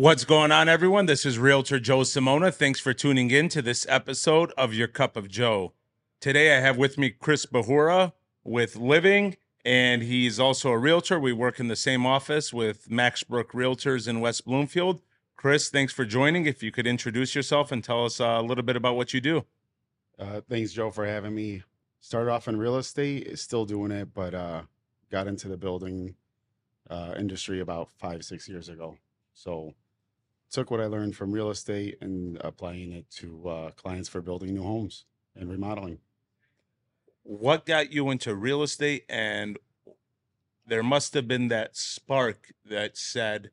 What's going on, everyone? This is Realtor Joe Samona. Thanks for tuning in to this episode of Your Cup of Joe. Today, I have with me Chris Bahoora with LIVNG, and he's also a realtor. We work in the same office with Max Broock Realtors in West Bloomfield. Chris, thanks for joining. If you could introduce yourself and tell us a little bit about what you do. Uh, thanks, Joe, for having me. Started off in real estate, still doing it, but uh, got into the building uh, industry about five, six years ago. So took what I learned from real estate and applying it to uh, clients for building new homes and remodeling. What got you into real estate? And there must have been that spark that said,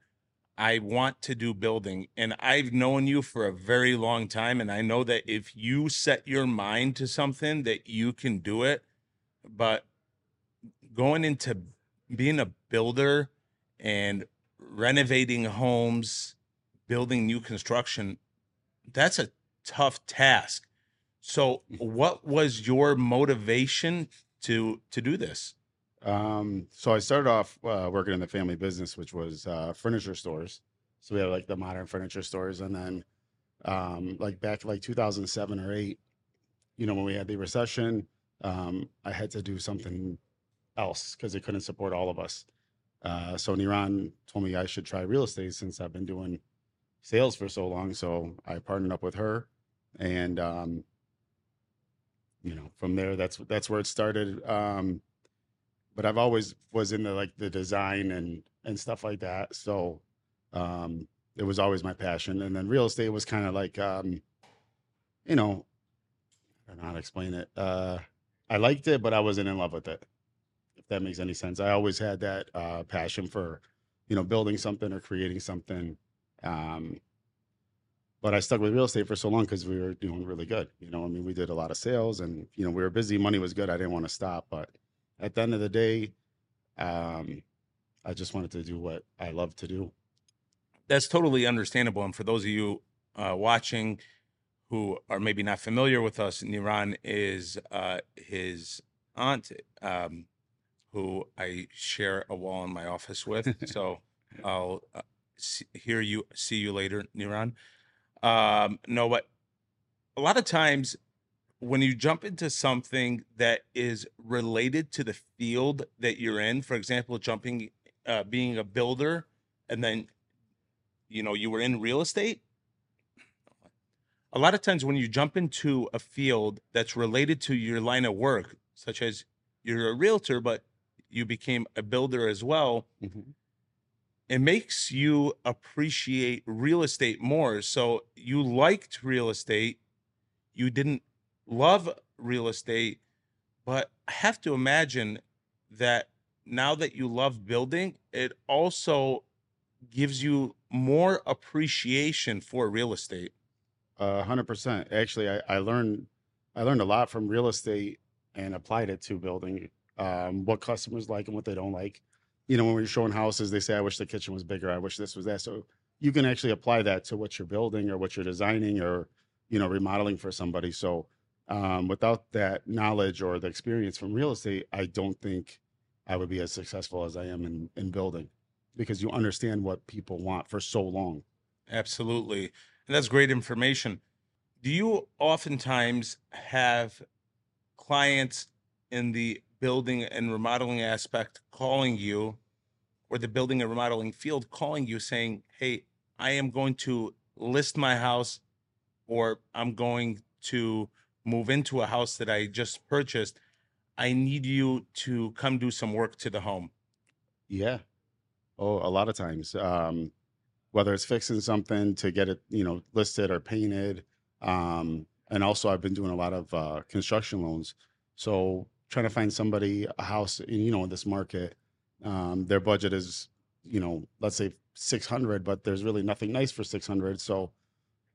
I want to do building. And I've known you for a very long time. And I know that if you set your mind to something, that you can do it. But going into being a builder and renovating homes, building new construction, that's a tough task. So, what was your motivation to to do this? Um, so I started off uh, working in the family business, which was uh, furniture stores. So we had like the modern furniture stores, and then um, like back like 2007 or eight, you know, when we had the recession, um, I had to do something else because they couldn't support all of us. Uh, so Niran told me I should try real estate since I've been doing sales for so long. So I partnered up with her, and um, you know, from there, that's that's where it started. Um, but I've always was into like the design and and stuff like that. So um, it was always my passion. And then real estate was kind of like, um, you know, I don't know how to explain it. Uh, I liked it, but I wasn't in love with it. If that makes any sense. I always had that uh, passion for, you know, building something or creating something. Um, but I stuck with real estate for so long because we were doing really good. You know, I mean, we did a lot of sales and, you know, we were busy. Money was good. I didn't want to stop. But at the end of the day, um, I just wanted to do what I love to do. That's totally understandable. And for those of you uh, watching who are maybe not familiar with us, Niran is uh, his aunt, um, who I share a wall in my office with. so I'll uh, see, hear you, see you later, Niran. Um, no, but a lot of times when you jump into something that is related to the field that you're in, for example, jumping, uh, being a builder, and then, you know, you were in real estate. A lot of times when you jump into a field that's related to your line of work, such as you're a realtor, but you became a builder as well, Mhm. It makes you appreciate real estate more. So you liked real estate, you didn't love real estate, but I have to imagine that now that you love building, it also gives you more appreciation for real estate. A hundred percent. Actually, I, I learned I learned a lot from real estate and applied it to building. Um, what customers like and what they don't like. You know, when we're showing houses, they say, "I wish the kitchen was bigger. I wish this was that." So you can actually apply that to what you're building or what you're designing or you know remodeling for somebody. So um, without that knowledge or the experience from real estate, I don't think I would be as successful as I am in in building because you understand what people want for so long. Absolutely. And that's great information. Do you oftentimes have clients in the building and remodeling aspect calling you or the building and remodeling field calling you saying, Hey, I am going to list my house or I'm going to move into a house that I just purchased. I need you to come do some work to the home. Yeah. Oh, a lot of times. Um, whether it's fixing something to get it, you know, listed or painted. Um, and also I've been doing a lot of uh, construction loans. So trying to find somebody a house, in, you know, in this market, um, their budget is, you know, let's say 600, but there's really nothing nice for 600. So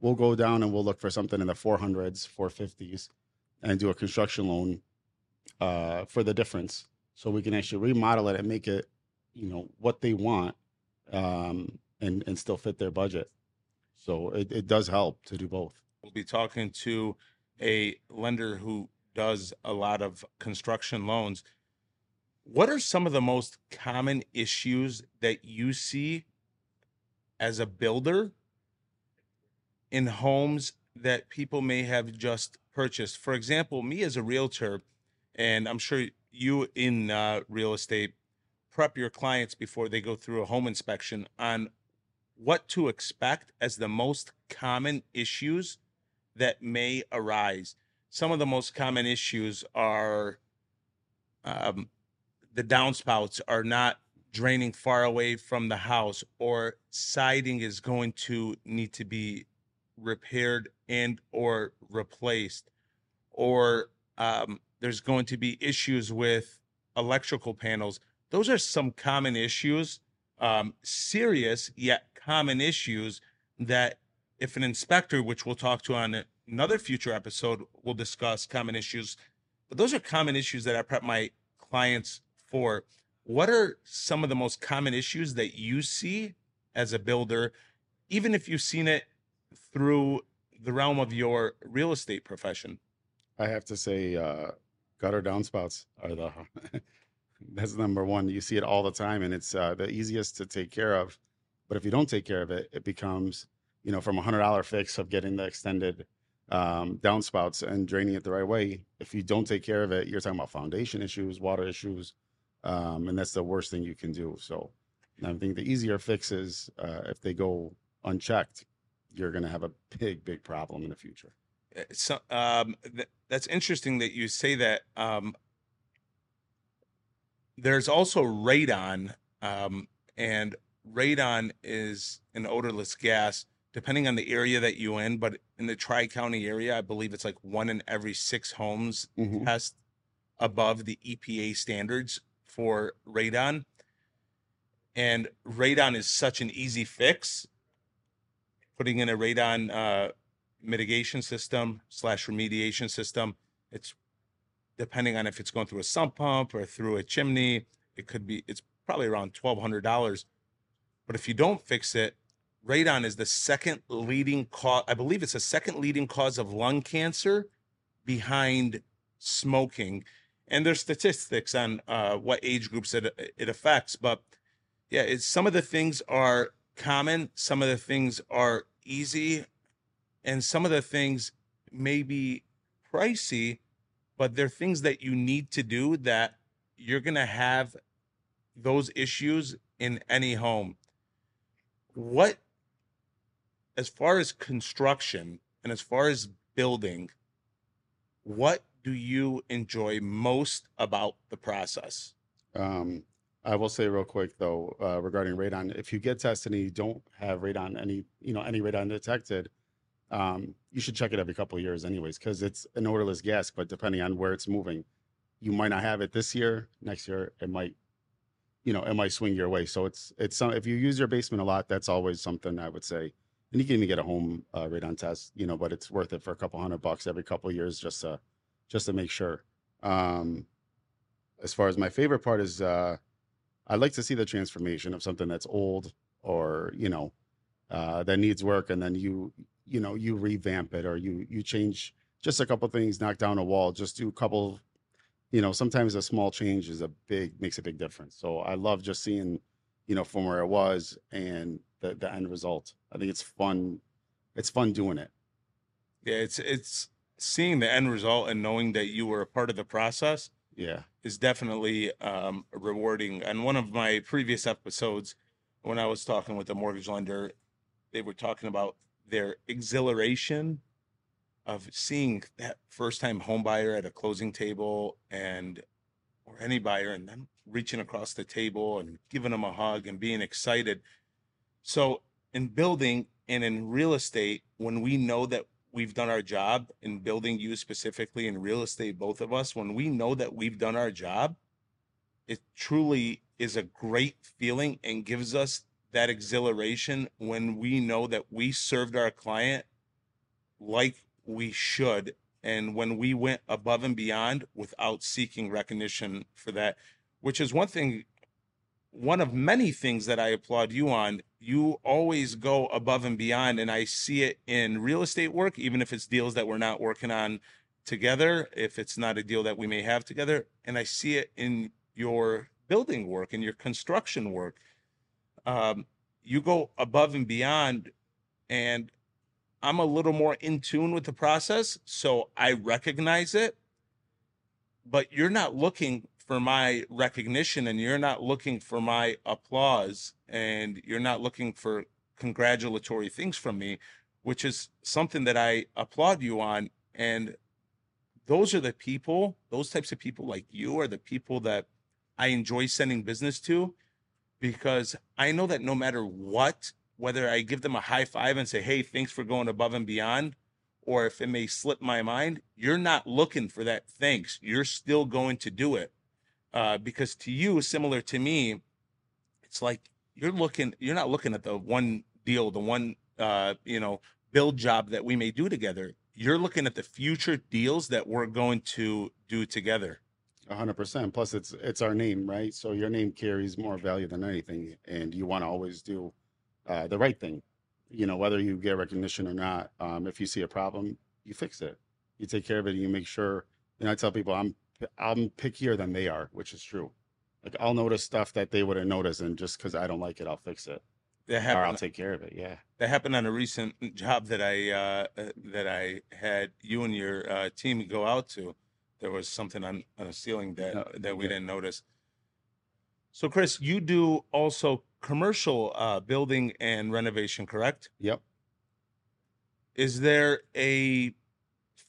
we'll go down and we'll look for something in the 400s, 450s, and do a construction loan uh, for the difference. So we can actually remodel it and make it, you know, what they want, um, and and still fit their budget. So it, it does help to do both. We'll be talking to a lender who does a lot of construction loans. What are some of the most common issues that you see as a builder in homes that people may have just purchased. For example, me as a realtor, and I'm sure you in uh, real estate prep your clients before they go through a home inspection on what to expect as the most common issues that may arise. Some of the most common issues are um, the downspouts are not draining far away from the house, or siding is going to need to be repaired and or replaced, or um, there's going to be issues with electrical panels. Those are some common issues, um, serious yet common issues that if an inspector, which we'll talk to on another future episode, we'll discuss common issues. But those are common issues that I prep my clients for. What are some of the most common issues that you see as a builder, even if you've seen it through the realm of your real estate profession? I have to say, uh, gutter downspouts are the that's number one. You see it all the time, and it's uh, the easiest to take care of. But if you don't take care of it, it becomes you know from a hundred dollar fix of getting the extended um, downspouts and draining it the right way. If you don't take care of it, you're talking about foundation issues, water issues, um, and that's the worst thing you can do. So I think the easier fixes, uh, if they go unchecked, you're going to have a big, big problem in the future. Uh, So um, th- that's interesting that you say that. Um, there's also radon, um, and radon is an odorless gas, depending on the area that you in. But in the Tri County area, I believe it's like one in every six homes Mhm. test above the EPA standards for radon. And radon is such an easy fix. Putting in a radon uh, mitigation system slash remediation system, it's depending on if it's going through a sump pump or through a chimney, it could be it's probably around twelve hundred dollars. But if you don't fix it, radon is the second leading cause. I believe it's the second leading cause of lung cancer behind smoking. And there's statistics on uh, what age groups it it affects. But yeah, it's some of the things are common, some of the things are easy, and some of the things may be pricey, but they're things that you need to do that you're gonna have those issues in any home. What as far as construction and as far as building, what do you enjoy most about the process? Um, I will say real quick though, uh, regarding radon, if you get tested and you don't have radon, any you know any radon detected, um, you should check it every couple of years, anyways, because it's an odorless gas. But depending on where it's moving, you might not have it this year. Next year, it might, you know, it might swing your way. So it's it's some if you use your basement a lot, that's always something I would say. And you can even get a home uh, radon test, you know, but it's worth it for a couple hundred bucks every couple years just to just to make sure. Um, as far as my favorite part is, uh, I like to see the transformation of something that's old or you know uh, that needs work, and then you you know you revamp it or you you change just a couple things, knock down a wall, just do a couple. You know, sometimes a small change is a big makes a big difference. So I love just seeing, you know, from where it was and the the end result. I think it's fun. It's fun doing it. Yeah, it's it's seeing the end result and knowing that you were a part of the process Yeah. is definitely um, rewarding. And one of my previous episodes, when I was talking with the mortgage lender, they were talking about their exhilaration of seeing that first time home buyer at a closing table and or any buyer and then reaching across the table and giving them a hug and being excited. So in building and in real estate, when we know that we've done our job in building you specifically in real estate, both of us, when we know that we've done our job, it truly is a great feeling and gives us that exhilaration when we know that we served our client like we should and when we went above and beyond without seeking recognition for that which is one thing one of many things that I applaud you on. You always go above and beyond, and I see it in real estate work, even if it's deals that we're not working on together, if it's not a deal that we may have together, and I see it in your building work and your construction work. Um, you go above and beyond and I'm a little more in tune with the process, so I recognize it. But you're not looking for my recognition and you're not looking for my applause and you're not looking for congratulatory things from me, which is something that I applaud you on. And those are the people, those types of people like you are the people that I enjoy sending business to because I know that no matter what, whether I give them a high five and say, hey, thanks for going above and beyond, or if it may slip my mind, you're not looking for that thanks. You're still going to do it. Uh, because to you, similar to me, it's like you're looking, you're not looking at the one deal, the one, uh, you know, build job that we may do together. You're looking at the future deals that we're going to do together. Hundred percent. Plus, it's it's our name, right? So your name carries more value than anything, and you want to always do uh, the right thing. You know, whether you get recognition or not. Um, if you see a problem, you fix it. You take care of it. And you make sure. And I tell people, I'm I'm pickier than they are, which is true. Like I'll notice stuff that they wouldn't notice, and just because I don't like it, I'll fix it That or I'll take care of it. Yeah. That happened on a recent job that I uh, uh, that I had you and your uh, team go out to. There was something on, on a ceiling that Yeah, that we yeah. didn't notice. So, Chris, you do also commercial uh, building and renovation, correct? Yep. Is there a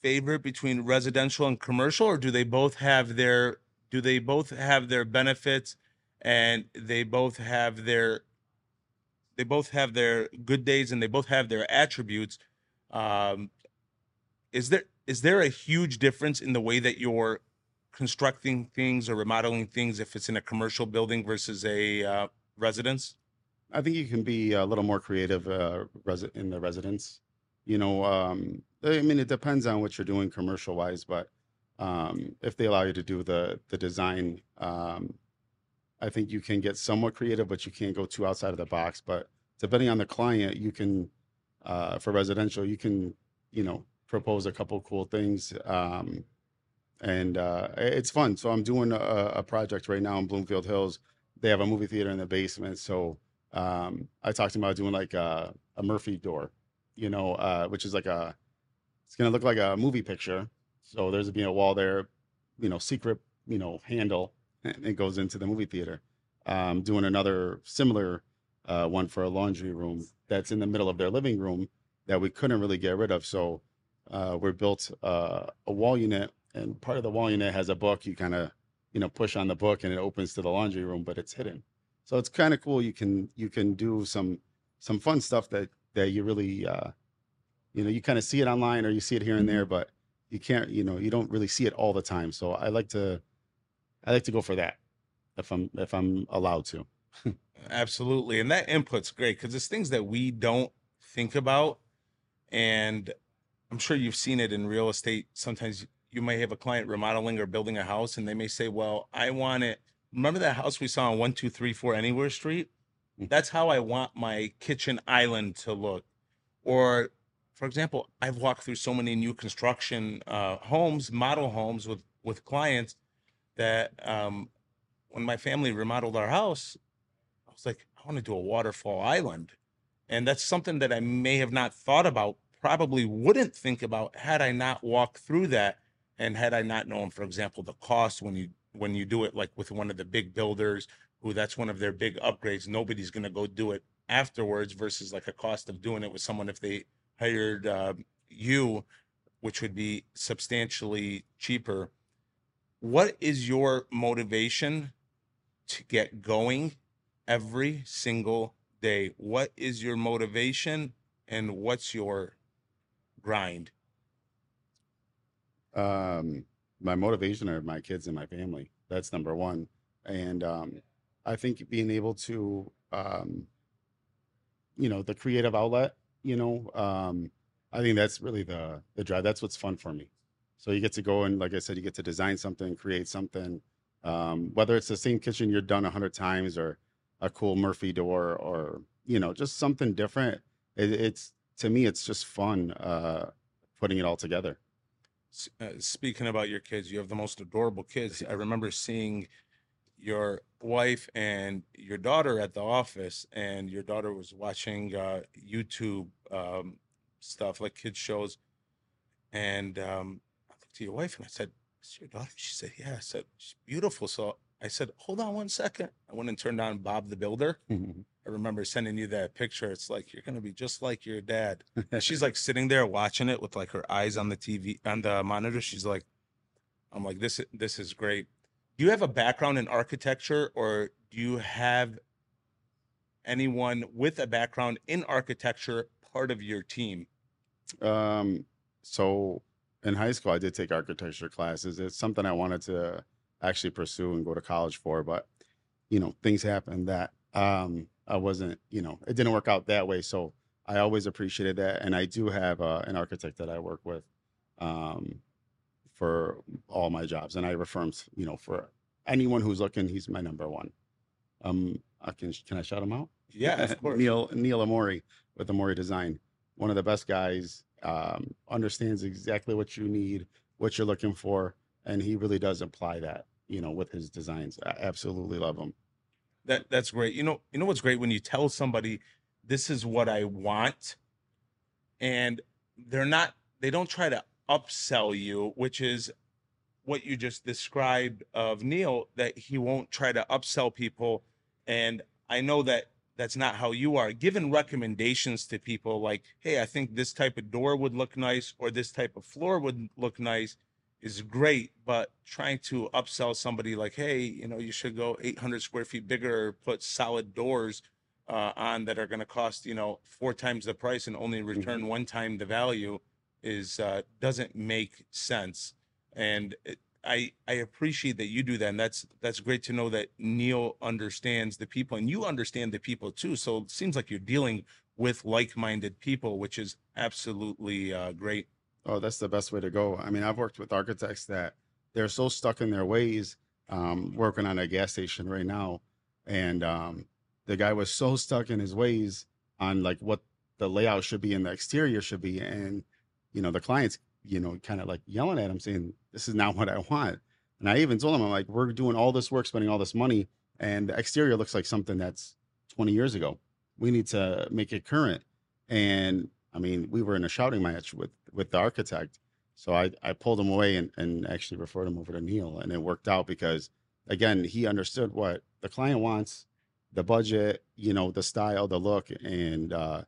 favorite between residential and commercial, or do they both have their do they both have their benefits and they both have their they both have their good days and they both have their attributes? Um, is there is there a huge difference in the way that you're constructing things or remodeling things if it's in a commercial building versus a uh, residence? I think you can be a little more creative uh, in the residence. You know, um, I mean, it depends on what you're doing commercial wise, but um, if they allow you to do the the design, um, I think you can get somewhat creative, but you can't go too outside of the box. But depending on the client, you can uh, for residential, you can you know propose a couple cool things. Um, and uh, it's fun. So I'm doing a, a project right now in Bloomfield Hills. They have a movie theater in the basement, so um, I talked about doing like a, a Murphy door, you know, uh, which is like a, it's gonna look like a movie picture. So there's gonna a wall there, you know, secret, you know, handle, and it goes into the movie theater. Um, doing another similar uh, one for a laundry room that's in the middle of their living room that we couldn't really get rid of. So uh, we built uh, a wall unit, and part of the wall unit has a book. You kind of, you know, push on the book, and it opens to the laundry room, but it's hidden. So it's kind of cool. You can you can do some some fun stuff that that you really, uh, you know, you kind of see it online or you see it here and there, but you can't, you know, you don't really see it all the time. So I like to, I like to go for that if I'm if I'm allowed to. Absolutely. And that input's great because it's things that we don't think about. And I'm sure you've seen it in real estate. Sometimes you may have a client remodeling or building a house and they may say, Well, I want it. Remember that house we saw on 1234 Anywhere Street? Mhm. That's how I want my kitchen island to look. Or, for example, I've walked through so many new construction uh, homes, model homes with, with clients that um, when my family remodeled our house, I was like, I want to do a waterfall island. And that's something that I may have not thought about, probably wouldn't think about had I not walked through that and had I not known, for example, the cost when you when you do it like with one of the big builders who that's one of their big upgrades, nobody's gonna go do it afterwards versus like a cost of doing it with someone if they hired uh, you, which would be substantially cheaper. What is your motivation to get going every single day? What is your motivation and what's your grind? um, my motivation are my kids and my family. That's number one. And um, I think being able to, um, you know, the creative outlet, you know, um, I think that's really the the drive. That's what's fun for me. So you get to go and, like I said, you get to design something, create something. Um, whether it's the same kitchen you're done a hundred times, or a cool Murphy door, or you know, just something different. It, it's to me, it's just fun uh, putting it all together. Uh, speaking about your kids, you have the most adorable kids. I remember seeing your wife and your daughter at the office, and your daughter was watching uh, YouTube um, stuff like kids shows, and um, I looked to your wife and I said, "Is your daughter?" She said, "Yeah." I said, "She's beautiful." So I said, "Hold on one second. I went and turned on Bob the Builder. I remember sending you that picture. It's like you're gonna be just like your dad. And she's like sitting there watching it with like her eyes on the TV on the monitor. She's like, I'm like, this this is great. Do you have a background in architecture or do you have anyone with a background in architecture part of your team? Um, so in high school, I did take architecture classes. It's something I wanted to actually pursue and go to college for, but you know, things happened that um, I wasn't, you know, it didn't work out that way. So I always appreciated that, and I do have uh, an architect that I work with um, for all my jobs, and I refer him, you know, for anyone who's looking, he's my number one. Um, I can can I shout him out? Yeah, of course. Neil Neil Amori with Amori Design, one of the best guys. Um, understands exactly what you need, what you're looking for, and he really does apply that. You know, with his designs, I absolutely love them. That that's great. You know, you know what's great when you tell somebody this is what I want and they're not they don't try to upsell you, which is what you just described of Neil that he won't try to upsell people and I know that that's not how you are. Giving recommendations to people like, "Hey, I think this type of door would look nice or this type of floor would look nice." Is great, but trying to upsell somebody like, hey, you know, you should go 800 square feet bigger, or put solid doors uh, on that are going to cost, you know, four times the price and only return one time the value is uh, doesn't make sense. And it, I I appreciate that you do that, and that's that's great to know that Neil understands the people, and you understand the people too. So it seems like you're dealing with like-minded people, which is absolutely uh, great. Oh, that's the best way to go. I mean, I've worked with architects that they're so stuck in their ways. Um, working on a gas station right now, and um, the guy was so stuck in his ways on like what the layout should be and the exterior should be, and you know the clients, you know, kind of like yelling at him saying, "This is not what I want." And I even told him, "I'm like, we're doing all this work, spending all this money, and the exterior looks like something that's 20 years ago. We need to make it current." And I mean, we were in a shouting match with with the architect. So I, I pulled him away and, and actually referred him over to Neil. And it worked out because, again, he understood what the client wants, the budget, you know, the style, the look, and, uh,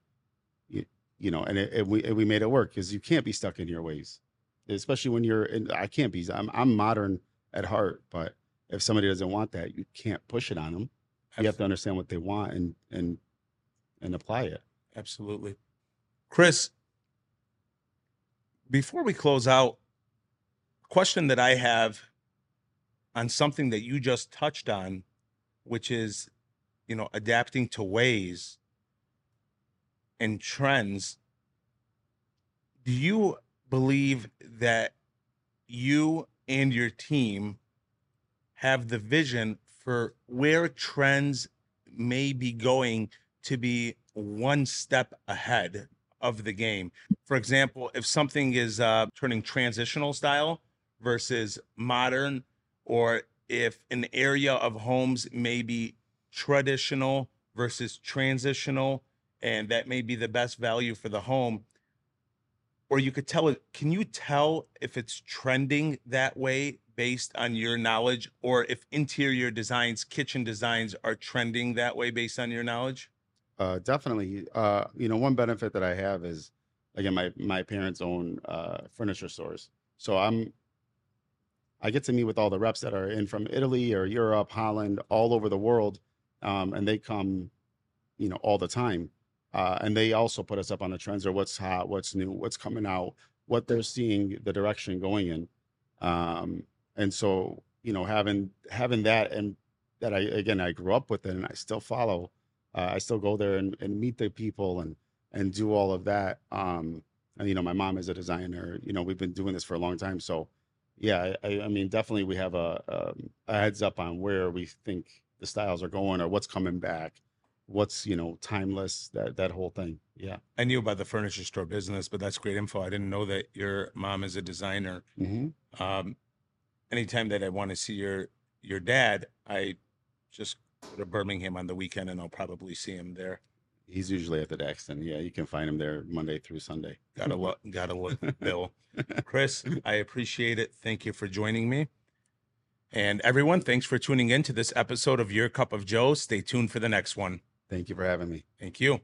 you, you know, and, it, it, we, and we made it work because you can't be stuck in your ways, especially when you're in, I can't be, I'm, I'm modern at heart, but if somebody doesn't want that, you can't push it on them. You have to understand what they want and, and, and apply it. Absolutely. Chris, before we close out, question that I have on something that you just touched on, which is, you know, adapting to ways and trends. Do you believe that you and your team have the vision for where trends may be going to be one step ahead of the game. For example, if something is uh, turning transitional style versus modern, or if an area of homes may be traditional versus transitional, and that may be the best value for the home, or you could tell it, can you tell if it's trending that way based on your knowledge, or if interior designs, kitchen designs are trending that way based on your knowledge? Uh, definitely. Uh, you know, one benefit that I have is, again, my my parents own uh, furniture stores, so I'm I get to meet with all the reps that are in from Italy or Europe, Holland, all over the world, um, and they come, you know, all the time, uh, and they also put us up on the trends or what's hot, what's new, what's coming out, what they're seeing, the direction going in, um, and so you know, having having that and that I again I grew up with it and I still follow uh, I still go there and, and meet the people and and do all of that. Um, and you know, my mom is a designer. You know, we've been doing this for a long time. So, yeah, I, I mean, definitely we have a, um, a heads up on where we think the styles are going or what's coming back, what's you know timeless. That that whole thing. Yeah. I knew about the furniture store business, but that's great info. I didn't know that your mom is a designer. hmm Um, anytime that I want to see your your dad, I just go to Birmingham on the weekend, and I'll probably see him there. He's usually at the Daxton. Yeah, you can find him there Monday through Sunday. Gotta look, gotta look, Bill. Chris, I appreciate it. Thank you for joining me. And everyone, thanks for tuning in to this episode of Your Cup of Joe. Stay tuned for the next one. Thank you for having me. Thank you.